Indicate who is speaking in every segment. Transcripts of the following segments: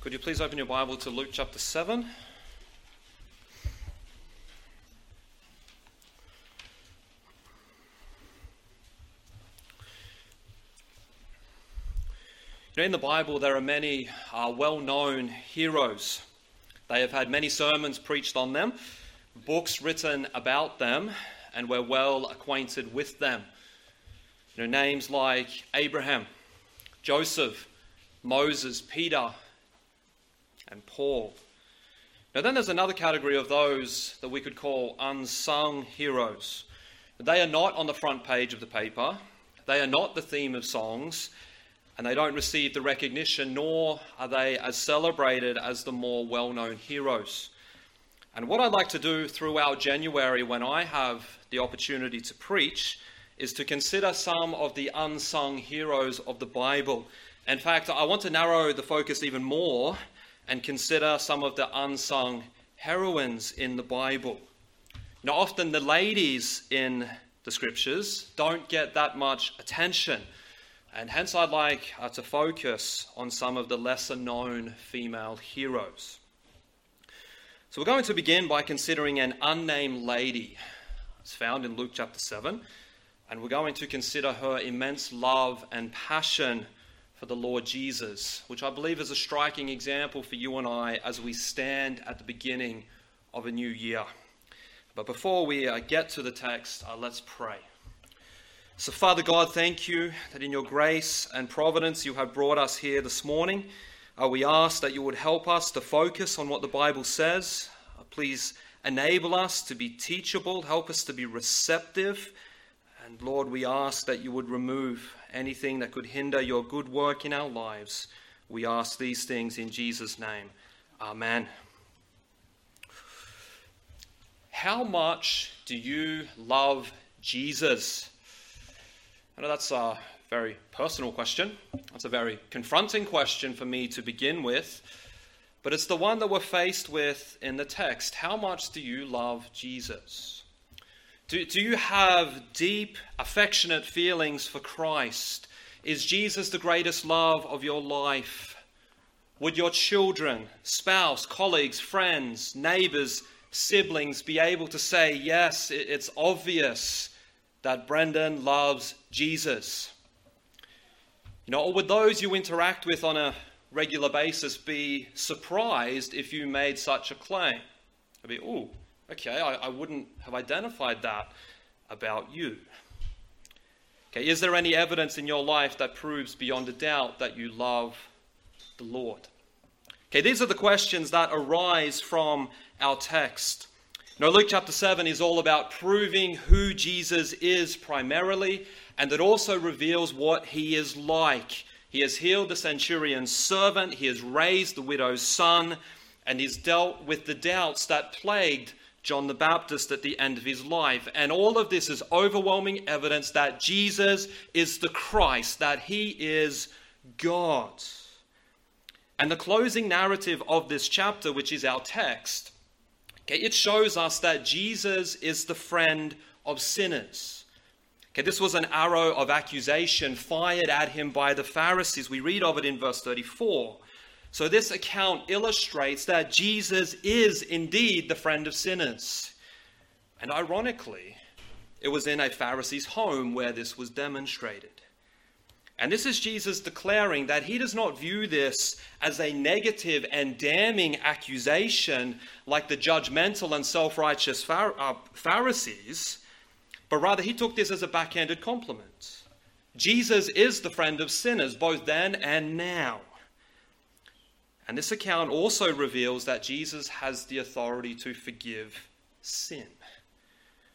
Speaker 1: Could you please open your Bible to Luke chapter 7? You know, in the Bible, there are many uh, well known heroes. They have had many sermons preached on them, books written about them, and we're well acquainted with them. You know, names like Abraham, Joseph, Moses, Peter, and Paul. Now, then there's another category of those that we could call unsung heroes. They are not on the front page of the paper, they are not the theme of songs, and they don't receive the recognition, nor are they as celebrated as the more well known heroes. And what I'd like to do throughout January when I have the opportunity to preach is to consider some of the unsung heroes of the Bible. In fact, I want to narrow the focus even more and consider some of the unsung heroines in the Bible. Now, often the ladies in the scriptures don't get that much attention, and hence I'd like uh, to focus on some of the lesser known female heroes. So, we're going to begin by considering an unnamed lady. It's found in Luke chapter 7, and we're going to consider her immense love and passion for the Lord Jesus, which I believe is a striking example for you and I as we stand at the beginning of a new year. But before we uh, get to the text, uh, let's pray. So, Father God, thank you that in your grace and providence you have brought us here this morning. Uh, we ask that you would help us to focus on what the Bible says. Uh, please enable us to be teachable, help us to be receptive. And Lord, we ask that you would remove anything that could hinder your good work in our lives. We ask these things in Jesus' name. Amen. How much do you love Jesus? I know that's a very personal question. That's a very confronting question for me to begin with. But it's the one that we're faced with in the text. How much do you love Jesus? Do, do you have deep, affectionate feelings for Christ? Is Jesus the greatest love of your life? Would your children, spouse, colleagues, friends, neighbors, siblings be able to say, Yes, it's obvious that Brendan loves Jesus? You know, or would those you interact with on a regular basis be surprised if you made such a claim? I'd be, oh, Okay, I, I wouldn't have identified that about you. Okay, is there any evidence in your life that proves beyond a doubt that you love the Lord? Okay, these are the questions that arise from our text. Now, Luke chapter 7 is all about proving who Jesus is primarily, and it also reveals what he is like. He has healed the centurion's servant, he has raised the widow's son, and he's dealt with the doubts that plagued John the Baptist at the end of his life. And all of this is overwhelming evidence that Jesus is the Christ, that he is God. And the closing narrative of this chapter, which is our text, okay, it shows us that Jesus is the friend of sinners. Okay, this was an arrow of accusation fired at him by the Pharisees. We read of it in verse 34. So, this account illustrates that Jesus is indeed the friend of sinners. And ironically, it was in a Pharisee's home where this was demonstrated. And this is Jesus declaring that he does not view this as a negative and damning accusation like the judgmental and self righteous uh, Pharisees, but rather he took this as a backhanded compliment. Jesus is the friend of sinners, both then and now. And this account also reveals that Jesus has the authority to forgive sin.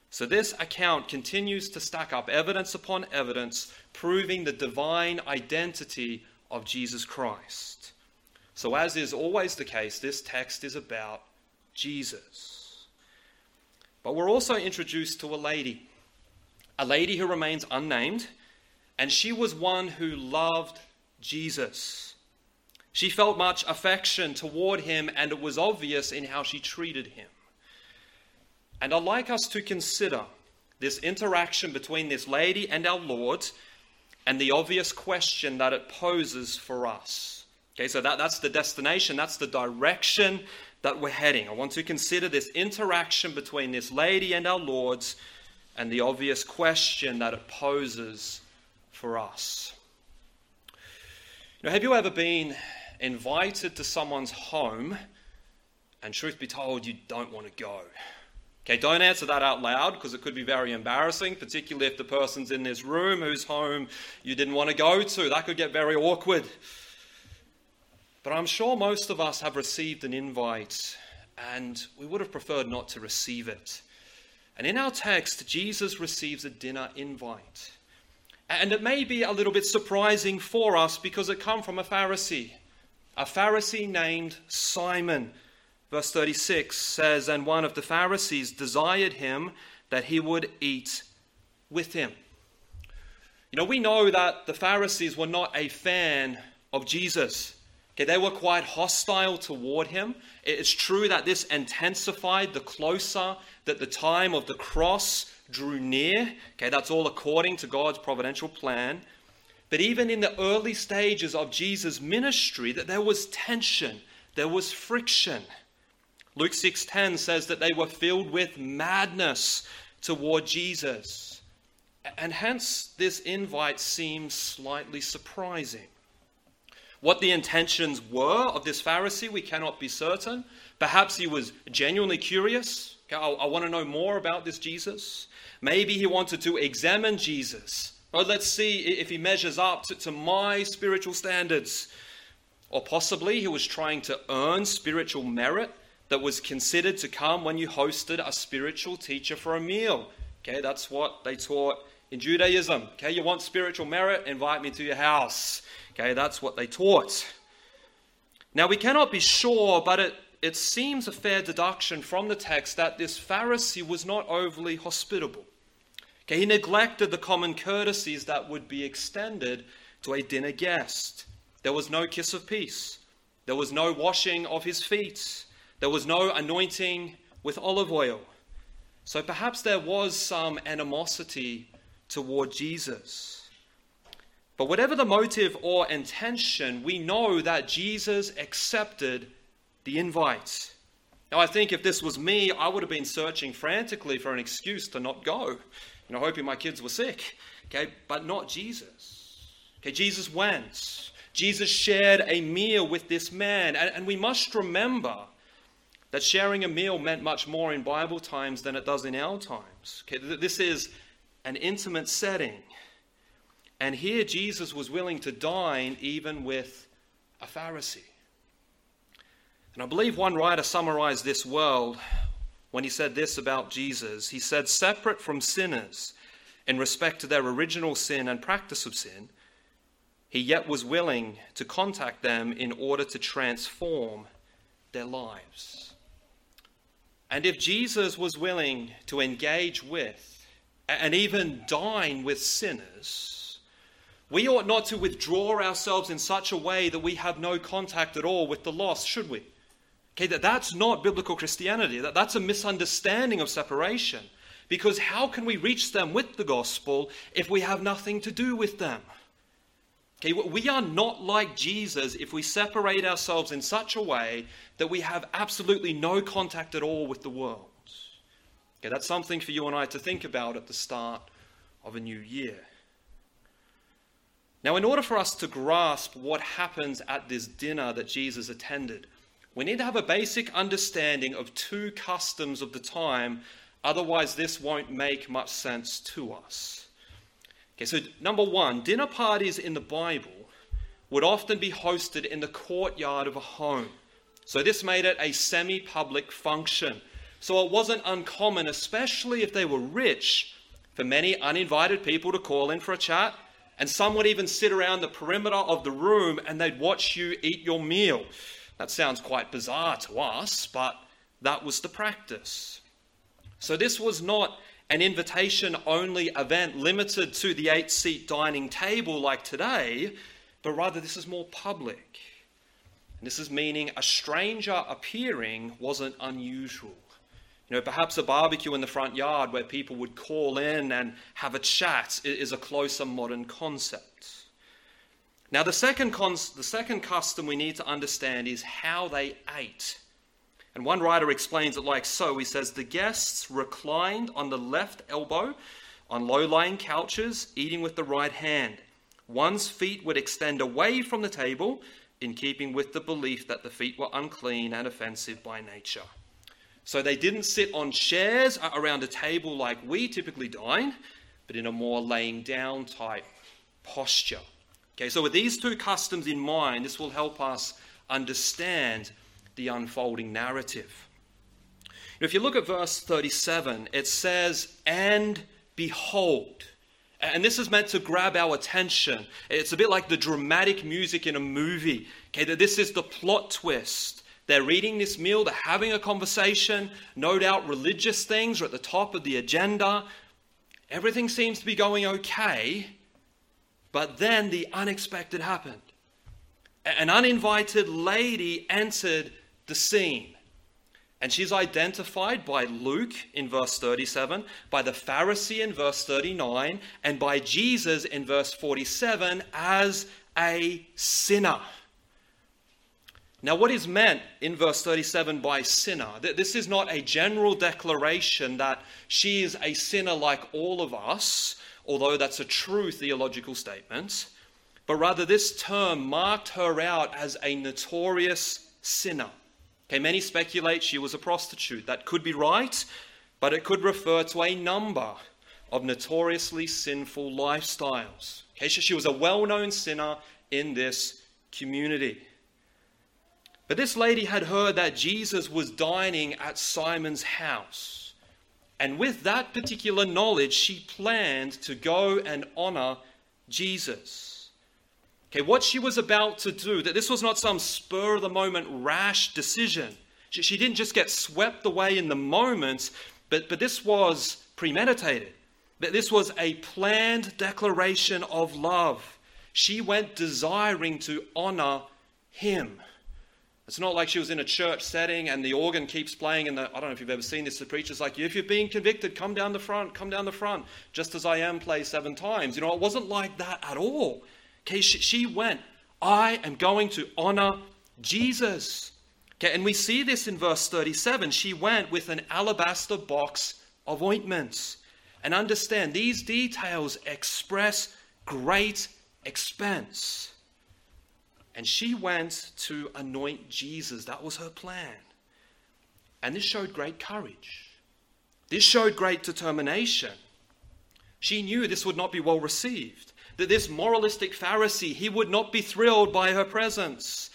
Speaker 1: So, this account continues to stack up evidence upon evidence, proving the divine identity of Jesus Christ. So, as is always the case, this text is about Jesus. But we're also introduced to a lady, a lady who remains unnamed, and she was one who loved Jesus. She felt much affection toward him, and it was obvious in how she treated him. And I'd like us to consider this interaction between this lady and our Lord and the obvious question that it poses for us. Okay, so that, that's the destination, that's the direction that we're heading. I want to consider this interaction between this lady and our Lord's and the obvious question that it poses for us. Know, have you ever been invited to someone's home and, truth be told, you don't want to go? Okay, don't answer that out loud because it could be very embarrassing, particularly if the person's in this room whose home you didn't want to go to. That could get very awkward. But I'm sure most of us have received an invite and we would have preferred not to receive it. And in our text, Jesus receives a dinner invite. And it may be a little bit surprising for us because it comes from a Pharisee, a Pharisee named Simon. Verse 36 says, And one of the Pharisees desired him that he would eat with him. You know, we know that the Pharisees were not a fan of Jesus. Okay, they were quite hostile toward him. It's true that this intensified the closer that the time of the cross drew near. Okay, that's all according to God's providential plan. But even in the early stages of Jesus' ministry, that there was tension, there was friction. Luke 6:10 says that they were filled with madness toward Jesus. And hence this invite seems slightly surprising. What the intentions were of this Pharisee, we cannot be certain. Perhaps he was genuinely curious. I, I want to know more about this Jesus. Maybe he wanted to examine Jesus. Or let's see if he measures up to, to my spiritual standards. Or possibly he was trying to earn spiritual merit that was considered to come when you hosted a spiritual teacher for a meal. Okay, that's what they taught in Judaism. Okay, you want spiritual merit? Invite me to your house. Okay, that's what they taught. Now, we cannot be sure, but it, it seems a fair deduction from the text that this Pharisee was not overly hospitable. Okay, he neglected the common courtesies that would be extended to a dinner guest. There was no kiss of peace. There was no washing of his feet. There was no anointing with olive oil. So perhaps there was some animosity toward Jesus. But whatever the motive or intention, we know that Jesus accepted the invite. Now, I think if this was me, I would have been searching frantically for an excuse to not go, you know, hoping my kids were sick. Okay, but not Jesus. Okay, Jesus went. Jesus shared a meal with this man. And, and we must remember that sharing a meal meant much more in Bible times than it does in our times. Okay, this is an intimate setting. And here Jesus was willing to dine even with a Pharisee. And I believe one writer summarized this well when he said this about Jesus. He said, separate from sinners in respect to their original sin and practice of sin, he yet was willing to contact them in order to transform their lives. And if Jesus was willing to engage with and even dine with sinners, we ought not to withdraw ourselves in such a way that we have no contact at all with the lost, should we? Okay, that, that's not biblical Christianity. That, that's a misunderstanding of separation. Because how can we reach them with the gospel if we have nothing to do with them? Okay, we are not like Jesus if we separate ourselves in such a way that we have absolutely no contact at all with the world. Okay, that's something for you and I to think about at the start of a new year. Now, in order for us to grasp what happens at this dinner that Jesus attended, we need to have a basic understanding of two customs of the time, otherwise, this won't make much sense to us. Okay, so number one, dinner parties in the Bible would often be hosted in the courtyard of a home. So this made it a semi public function. So it wasn't uncommon, especially if they were rich, for many uninvited people to call in for a chat and some would even sit around the perimeter of the room and they'd watch you eat your meal. That sounds quite bizarre to us, but that was the practice. So this was not an invitation only event limited to the eight seat dining table like today, but rather this is more public. And this is meaning a stranger appearing wasn't unusual. You know, perhaps a barbecue in the front yard where people would call in and have a chat is a closer modern concept. Now, the second, cons- the second custom we need to understand is how they ate. And one writer explains it like so he says, The guests reclined on the left elbow on low lying couches, eating with the right hand. One's feet would extend away from the table, in keeping with the belief that the feet were unclean and offensive by nature. So they didn't sit on chairs around a table like we typically dine, but in a more laying down type posture. Okay, so with these two customs in mind, this will help us understand the unfolding narrative. If you look at verse 37, it says, And behold. And this is meant to grab our attention. It's a bit like the dramatic music in a movie. Okay, that this is the plot twist. They're eating this meal, they're having a conversation. No doubt religious things are at the top of the agenda. Everything seems to be going okay. But then the unexpected happened. An uninvited lady entered the scene. And she's identified by Luke in verse 37, by the Pharisee in verse 39, and by Jesus in verse 47 as a sinner. Now, what is meant in verse 37 by sinner? This is not a general declaration that she is a sinner like all of us, although that's a true theological statement, but rather this term marked her out as a notorious sinner. Okay, many speculate she was a prostitute. That could be right, but it could refer to a number of notoriously sinful lifestyles. Okay, so she was a well known sinner in this community. But this lady had heard that Jesus was dining at Simon's house. And with that particular knowledge, she planned to go and honor Jesus. Okay, what she was about to do, that this was not some spur of the moment rash decision. She, she didn't just get swept away in the moment, but, but this was premeditated. That this was a planned declaration of love. She went desiring to honor him. It's not like she was in a church setting and the organ keeps playing and the, I don't know if you've ever seen this, the preacher's like, if you're being convicted, come down the front, come down the front, just as I am play seven times. You know, it wasn't like that at all. Okay, she, she went, I am going to honor Jesus. Okay, and we see this in verse 37. She went with an alabaster box of ointments. And understand, these details express great expense. And she went to anoint Jesus. That was her plan. And this showed great courage. This showed great determination. She knew this would not be well received, that this moralistic Pharisee, he would not be thrilled by her presence.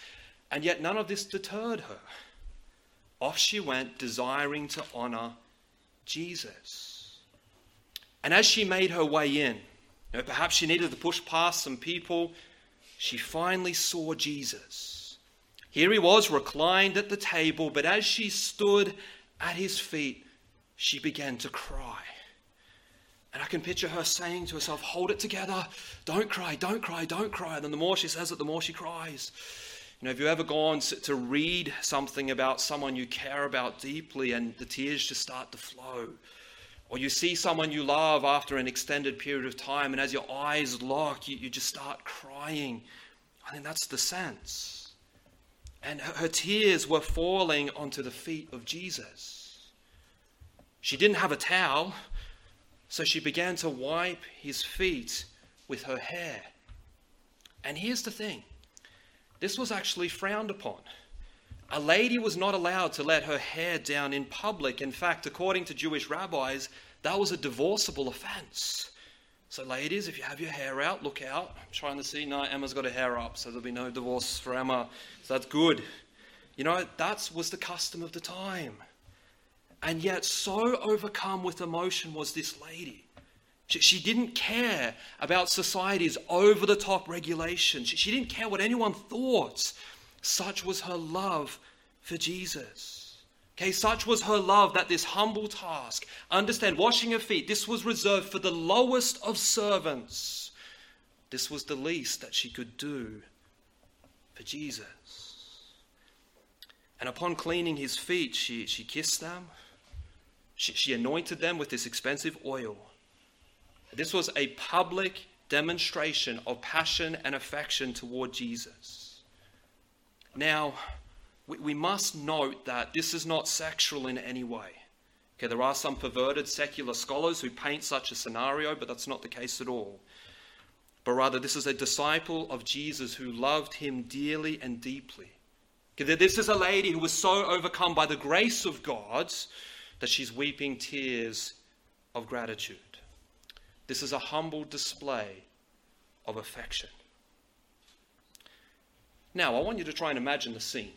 Speaker 1: And yet none of this deterred her. Off she went, desiring to honor Jesus. And as she made her way in, you know, perhaps she needed to push past some people she finally saw Jesus. Here he was reclined at the table, but as she stood at his feet, she began to cry. And I can picture her saying to herself, Hold it together. Don't cry, don't cry, don't cry. And then the more she says it, the more she cries. You know, have you ever gone to read something about someone you care about deeply and the tears just start to flow? Or you see someone you love after an extended period of time, and as your eyes lock, you, you just start crying. I think that's the sense. And her, her tears were falling onto the feet of Jesus. She didn't have a towel, so she began to wipe his feet with her hair. And here's the thing this was actually frowned upon. A lady was not allowed to let her hair down in public. In fact, according to Jewish rabbis, that was a divorceable offense. So, ladies, if you have your hair out, look out. I'm trying to see. No, Emma's got her hair up, so there'll be no divorce for Emma. So that's good. You know, that was the custom of the time. And yet, so overcome with emotion was this lady. She, she didn't care about society's over the top regulations, she, she didn't care what anyone thought. Such was her love for Jesus. Okay, such was her love that this humble task, understand, washing her feet, this was reserved for the lowest of servants. This was the least that she could do for Jesus. And upon cleaning his feet, she, she kissed them, she, she anointed them with this expensive oil. This was a public demonstration of passion and affection toward Jesus. Now, we, we must note that this is not sexual in any way. Okay, there are some perverted secular scholars who paint such a scenario, but that's not the case at all. But rather, this is a disciple of Jesus who loved him dearly and deeply. Okay, this is a lady who was so overcome by the grace of God that she's weeping tears of gratitude. This is a humble display of affection. Now, I want you to try and imagine the scene.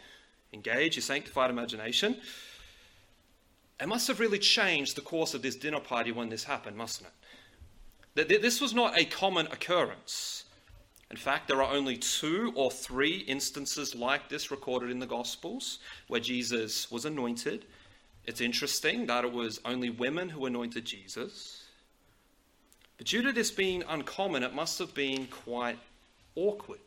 Speaker 1: Engage your sanctified imagination. It must have really changed the course of this dinner party when this happened, mustn't it? This was not a common occurrence. In fact, there are only two or three instances like this recorded in the Gospels where Jesus was anointed. It's interesting that it was only women who anointed Jesus. But due to this being uncommon, it must have been quite awkward.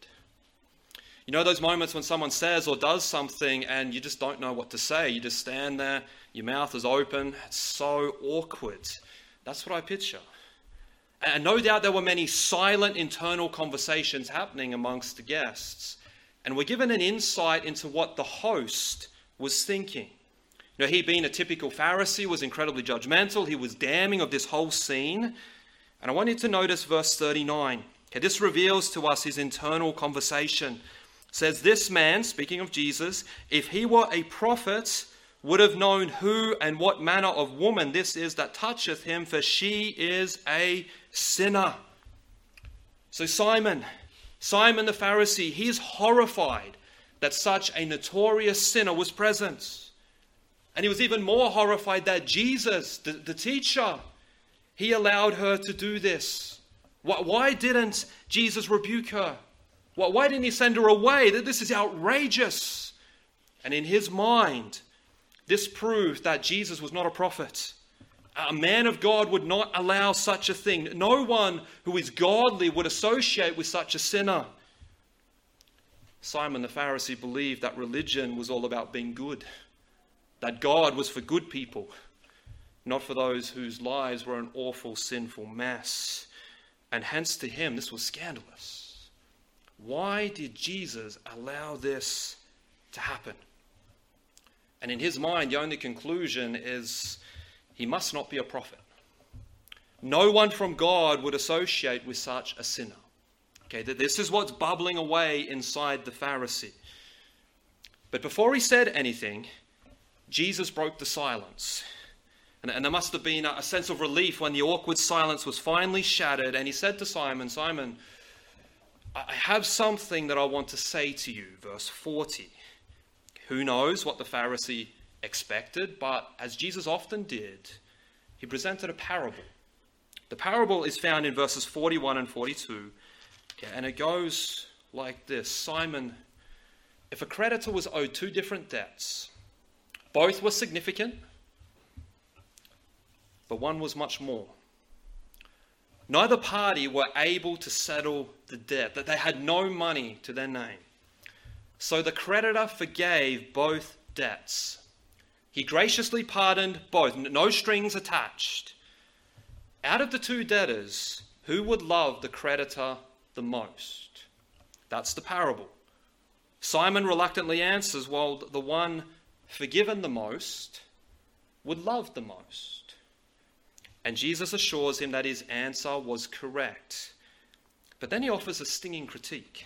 Speaker 1: You know those moments when someone says or does something and you just don't know what to say? You just stand there, your mouth is open. It's so awkward. That's what I picture. And no doubt there were many silent internal conversations happening amongst the guests. And we're given an insight into what the host was thinking. You know, he, being a typical Pharisee, was incredibly judgmental. He was damning of this whole scene. And I want you to notice verse 39. Okay, this reveals to us his internal conversation says, This man, speaking of Jesus, if he were a prophet, would have known who and what manner of woman this is that toucheth him, for she is a sinner. So, Simon, Simon the Pharisee, he is horrified that such a notorious sinner was present. And he was even more horrified that Jesus, the, the teacher, he allowed her to do this. Why, why didn't Jesus rebuke her? Well, why didn't he send her away? That This is outrageous. And in his mind, this proved that Jesus was not a prophet. A man of God would not allow such a thing. No one who is godly would associate with such a sinner. Simon the Pharisee believed that religion was all about being good, that God was for good people, not for those whose lives were an awful, sinful mess. And hence to him, this was scandalous. Why did Jesus allow this to happen? And in his mind, the only conclusion is he must not be a prophet. No one from God would associate with such a sinner. Okay, this is what's bubbling away inside the Pharisee. But before he said anything, Jesus broke the silence. And, and there must have been a, a sense of relief when the awkward silence was finally shattered. And he said to Simon, Simon, I have something that I want to say to you. Verse 40. Who knows what the Pharisee expected, but as Jesus often did, he presented a parable. The parable is found in verses 41 and 42, and it goes like this Simon, if a creditor was owed two different debts, both were significant, but one was much more. Neither party were able to settle the debt, that they had no money to their name. So the creditor forgave both debts. He graciously pardoned both, no strings attached. Out of the two debtors, who would love the creditor the most? That's the parable. Simon reluctantly answers, while the one forgiven the most would love the most. And Jesus assures him that his answer was correct. But then he offers a stinging critique.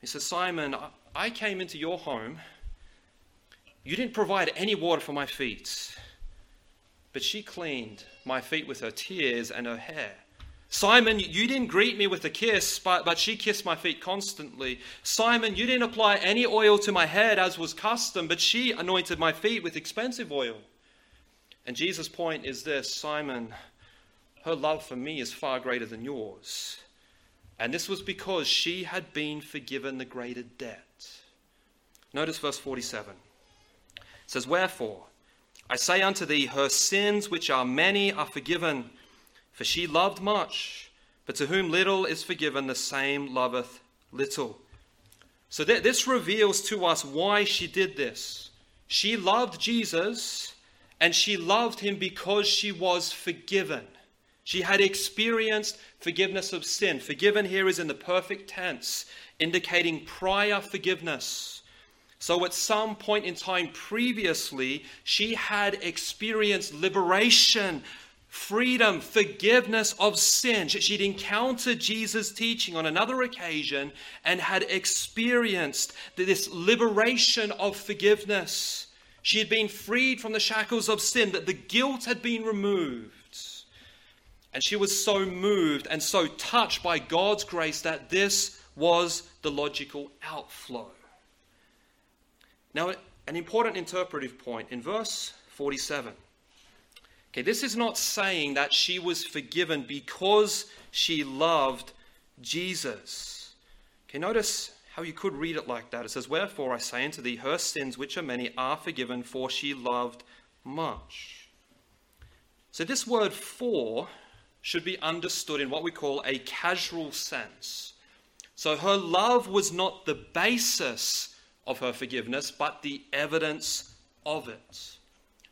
Speaker 1: He says, Simon, I came into your home. You didn't provide any water for my feet, but she cleaned my feet with her tears and her hair. Simon, you didn't greet me with a kiss, but, but she kissed my feet constantly. Simon, you didn't apply any oil to my head as was custom, but she anointed my feet with expensive oil. And Jesus' point is this Simon, her love for me is far greater than yours. And this was because she had been forgiven the greater debt. Notice verse 47. It says, Wherefore, I say unto thee, her sins, which are many, are forgiven, for she loved much. But to whom little is forgiven, the same loveth little. So th- this reveals to us why she did this. She loved Jesus and she loved him because she was forgiven. She had experienced forgiveness of sin. Forgiven here is in the perfect tense, indicating prior forgiveness. So, at some point in time previously, she had experienced liberation, freedom, forgiveness of sin. She'd encountered Jesus' teaching on another occasion and had experienced this liberation of forgiveness. She had been freed from the shackles of sin, that the guilt had been removed. And she was so moved and so touched by God's grace that this was the logical outflow. Now, an important interpretive point in verse 47. Okay, this is not saying that she was forgiven because she loved Jesus. Okay, notice how you could read it like that. It says, Wherefore I say unto thee, her sins, which are many, are forgiven, for she loved much. So this word for should be understood in what we call a casual sense. So her love was not the basis of her forgiveness, but the evidence of it.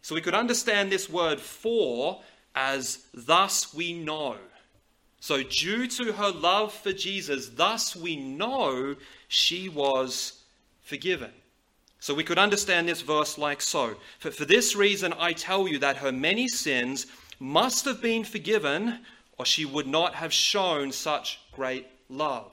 Speaker 1: So we could understand this word for as thus we know. So, due to her love for Jesus, thus we know she was forgiven. So, we could understand this verse like so. For, for this reason, I tell you that her many sins must have been forgiven, or she would not have shown such great love.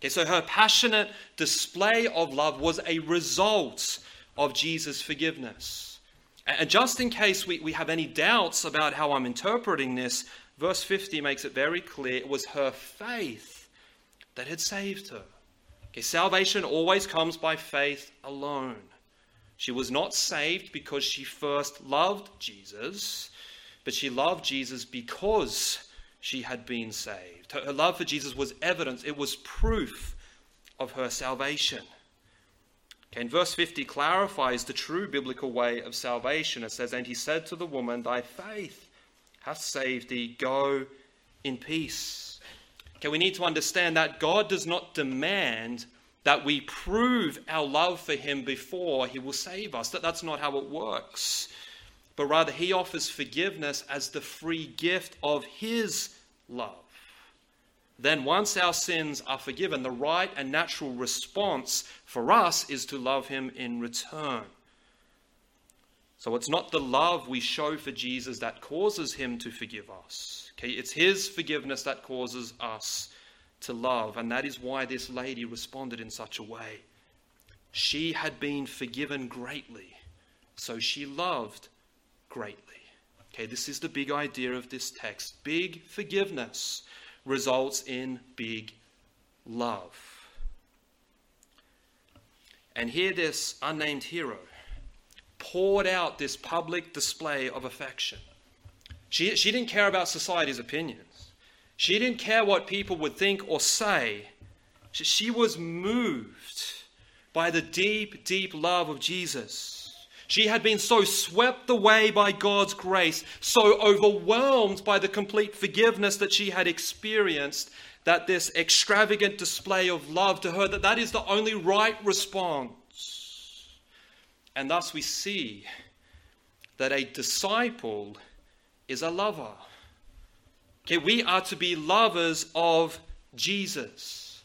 Speaker 1: Okay, so her passionate display of love was a result of Jesus' forgiveness. And just in case we, we have any doubts about how I'm interpreting this, verse 50 makes it very clear it was her faith that had saved her. Okay, salvation always comes by faith alone. She was not saved because she first loved Jesus, but she loved Jesus because she had been saved. Her love for Jesus was evidence, it was proof of her salvation. Okay, and verse 50 clarifies the true biblical way of salvation. It says, And he said to the woman, Thy faith hath saved thee, go in peace. Okay, we need to understand that God does not demand that we prove our love for him before he will save us. That, that's not how it works but rather he offers forgiveness as the free gift of his love. Then, once our sins are forgiven, the right and natural response for us is to love him in return. So, it's not the love we show for Jesus that causes him to forgive us. Okay, it's his forgiveness that causes us to love. And that is why this lady responded in such a way. She had been forgiven greatly, so she loved greatly. Okay, this is the big idea of this text. Big forgiveness results in big love. And here, this unnamed hero poured out this public display of affection. She, she didn't care about society's opinions, she didn't care what people would think or say. She, she was moved by the deep, deep love of Jesus. She had been so swept away by God's grace, so overwhelmed by the complete forgiveness that she had experienced, that this extravagant display of love to her, that that is the only right response. And thus we see that a disciple is a lover. Okay, we are to be lovers of Jesus.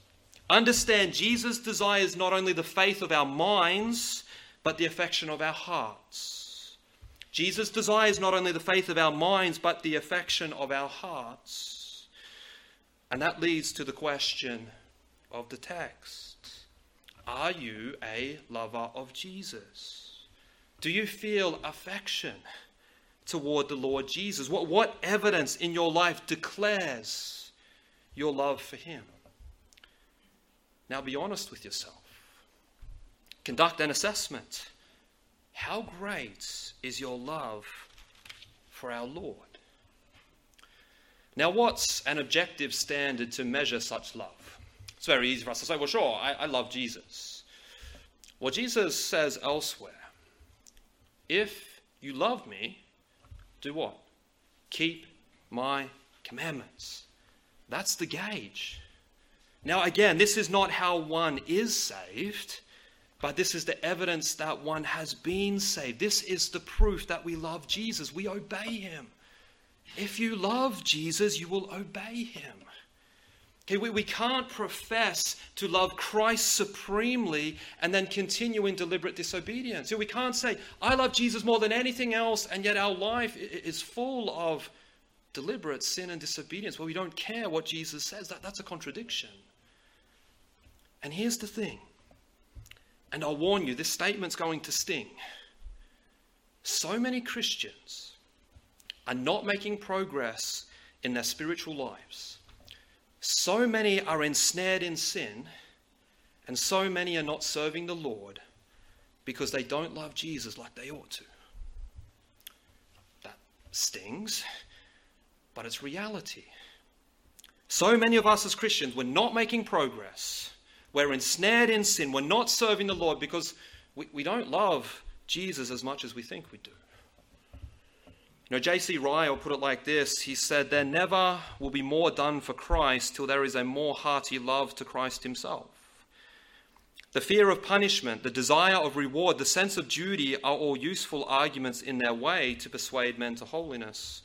Speaker 1: Understand, Jesus desires not only the faith of our minds, but the affection of our hearts. Jesus desires not only the faith of our minds, but the affection of our hearts. And that leads to the question of the text Are you a lover of Jesus? Do you feel affection toward the Lord Jesus? What, what evidence in your life declares your love for Him? Now be honest with yourself conduct an assessment. How great is your love for our Lord? Now, what's an objective standard to measure such love? It's very easy for us to say, well, sure, I, I love Jesus. Well, Jesus says elsewhere, if you love me, do what? Keep my commandments. That's the gauge. Now, again, this is not how one is saved. But this is the evidence that one has been saved. This is the proof that we love Jesus. We obey him. if you love Jesus, you will obey him. Okay, we, we can't profess to love Christ supremely and then continue in deliberate disobedience. We can't say, I love Jesus more than anything else, and yet our life is full of deliberate sin and disobedience where we don't care what Jesus says. That, that's a contradiction. And here's the thing, and I'll warn you, this statement's going to sting. So many Christians are not making progress in their spiritual lives so many are ensnared in sin, and so many are not serving the Lord because they don't love Jesus like they ought to. That stings, but it's reality. So many of us as Christians, we're not making progress. We're ensnared in sin. We're not serving the Lord because we, we don't love Jesus as much as we think we do. You know, J.C. Ryle put it like this He said, There never will be more done for Christ till there is a more hearty love to Christ Himself. The fear of punishment, the desire of reward, the sense of duty are all useful arguments in their way to persuade men to holiness.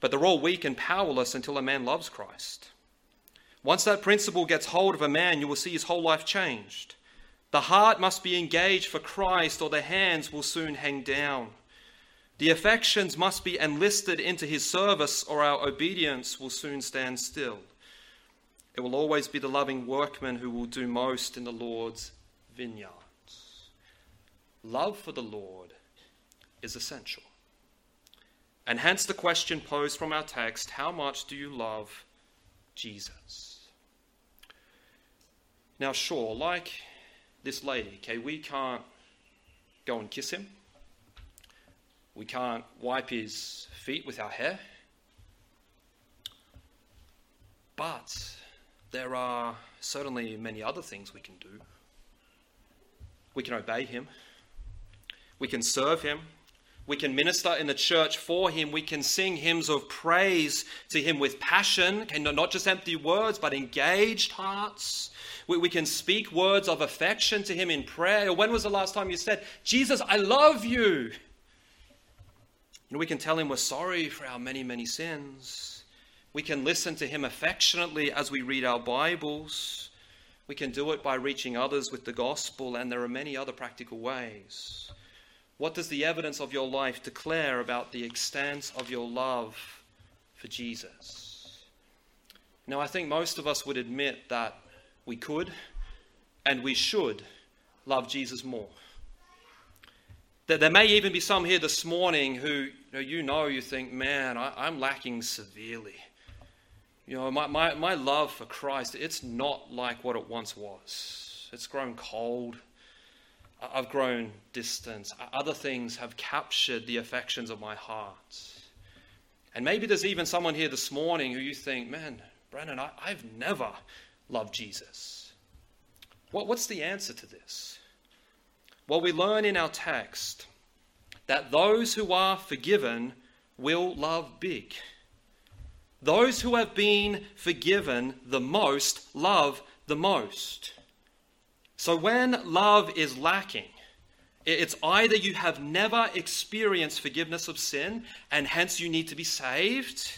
Speaker 1: But they're all weak and powerless until a man loves Christ. Once that principle gets hold of a man, you will see his whole life changed. The heart must be engaged for Christ, or the hands will soon hang down. The affections must be enlisted into his service, or our obedience will soon stand still. It will always be the loving workman who will do most in the Lord's vineyards. Love for the Lord is essential. And hence the question posed from our text how much do you love Jesus? Now, sure, like this lady, okay, we can't go and kiss him. We can't wipe his feet with our hair. But there are certainly many other things we can do. We can obey him. We can serve him. We can minister in the church for him. We can sing hymns of praise to him with passion, okay, not just empty words, but engaged hearts. We, we can speak words of affection to him in prayer. When was the last time you said, Jesus, I love you? You know, we can tell him we're sorry for our many, many sins. We can listen to him affectionately as we read our Bibles. We can do it by reaching others with the gospel, and there are many other practical ways. What does the evidence of your life declare about the extent of your love for Jesus? Now, I think most of us would admit that we could and we should love Jesus more. That there may even be some here this morning who you know you, know, you think, man, I, am lacking severely. You know, my, my, my love for Christ, it's not like what it once was. It's grown cold. I've grown distant. Other things have captured the affections of my heart. And maybe there's even someone here this morning who you think, man, Brennan, I, have never loved Jesus. What, what's the answer to this? Well, we learn in our text that those who are forgiven will love big. Those who have been forgiven the most love the most. So when love is lacking, it's either you have never experienced forgiveness of sin and hence you need to be saved,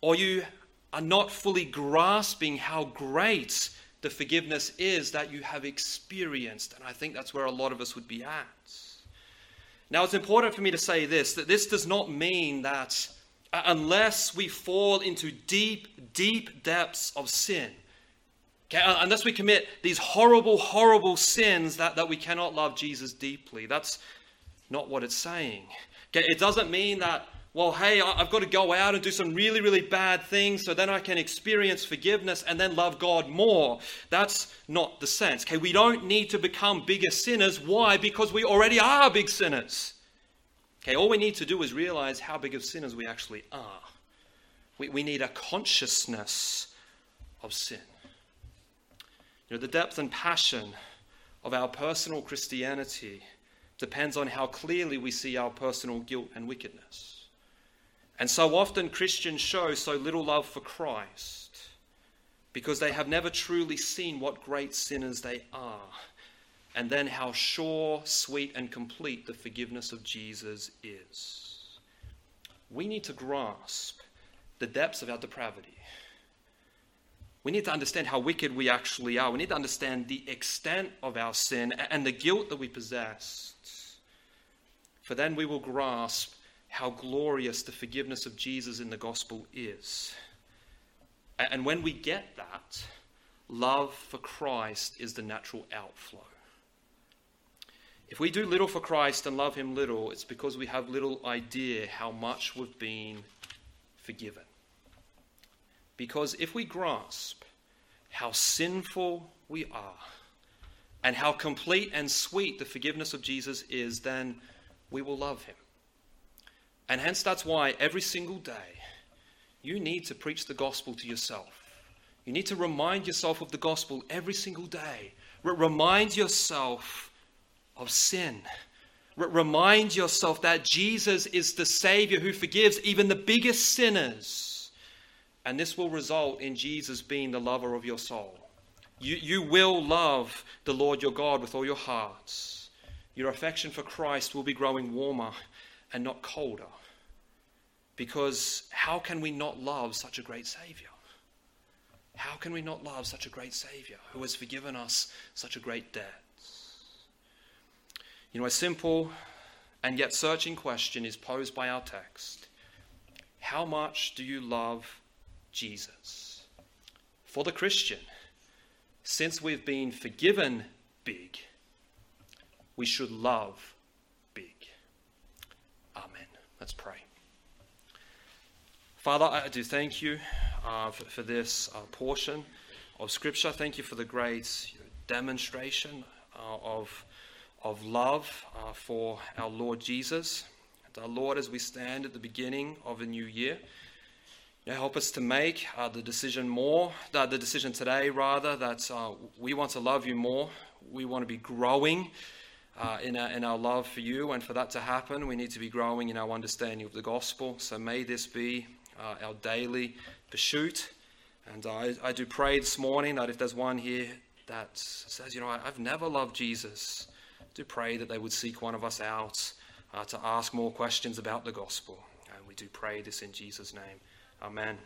Speaker 1: or you are not fully grasping how great the forgiveness is that you have experienced. And I think that's where a lot of us would be at. Now, it's important for me to say this that this does not mean that uh, unless we fall into deep, deep depths of sin, okay, uh, unless we commit these horrible, horrible sins, that, that we cannot love Jesus deeply. That's not what it's saying. Okay, it doesn't mean that well, hey, I've got to go out and do some really, really bad things so then I can experience forgiveness and then love God more. That's not the sense. Okay, we don't need to become bigger sinners. Why? Because we already are big sinners. Okay, all we need to do is realize how big of sinners we actually are. We, we need a consciousness of sin. You know, the depth and passion of our personal Christianity depends on how clearly we see our personal guilt and wickedness. And so often Christians show so little love for Christ because they have never truly seen what great sinners they are, and then how sure, sweet, and complete the forgiveness of Jesus is. We need to grasp the depths of our depravity. We need to understand how wicked we actually are. We need to understand the extent of our sin and the guilt that we possess. For then we will grasp how glorious the forgiveness of Jesus in the gospel is. And when we get that, love for Christ is the natural outflow. If we do little for Christ and love Him little, it's because we have little idea how much we've been forgiven. Because if we grasp how sinful we are and how complete and sweet the forgiveness of Jesus is, then we will love him. And hence, that's why every single day you need to preach the gospel to yourself. You need to remind yourself of the gospel every single day. Remind yourself of sin. Remind yourself that Jesus is the Savior who forgives even the biggest sinners and this will result in Jesus being the lover of your soul. You, you will love the Lord your God with all your hearts. Your affection for Christ will be growing warmer and not colder. Because how can we not love such a great Savior? How can we not love such a great Savior who has forgiven us such a great debt? You know, a simple and yet searching question is posed by our text How much do you love Jesus. For the Christian, since we've been forgiven big, we should love. Let's pray. Father, I do thank you uh, for, for, this uh, portion of Scripture. Thank you for the great demonstration uh, of, of love uh, for our Lord Jesus. And our Lord, as we stand at the beginning of a new year, you know, help us to make uh, the decision more, uh, the decision today rather, that uh, we want to love you more. We want to be growing uh, in, our, in our love for you. And for that to happen, we need to be growing in our understanding of the gospel. So may this be uh, our daily pursuit. And I, I do pray this morning that if there's one here that says, you know, I've never loved Jesus, I do pray that they would seek one of us out uh, to ask more questions about the gospel. And we do pray this in Jesus' name. Amen.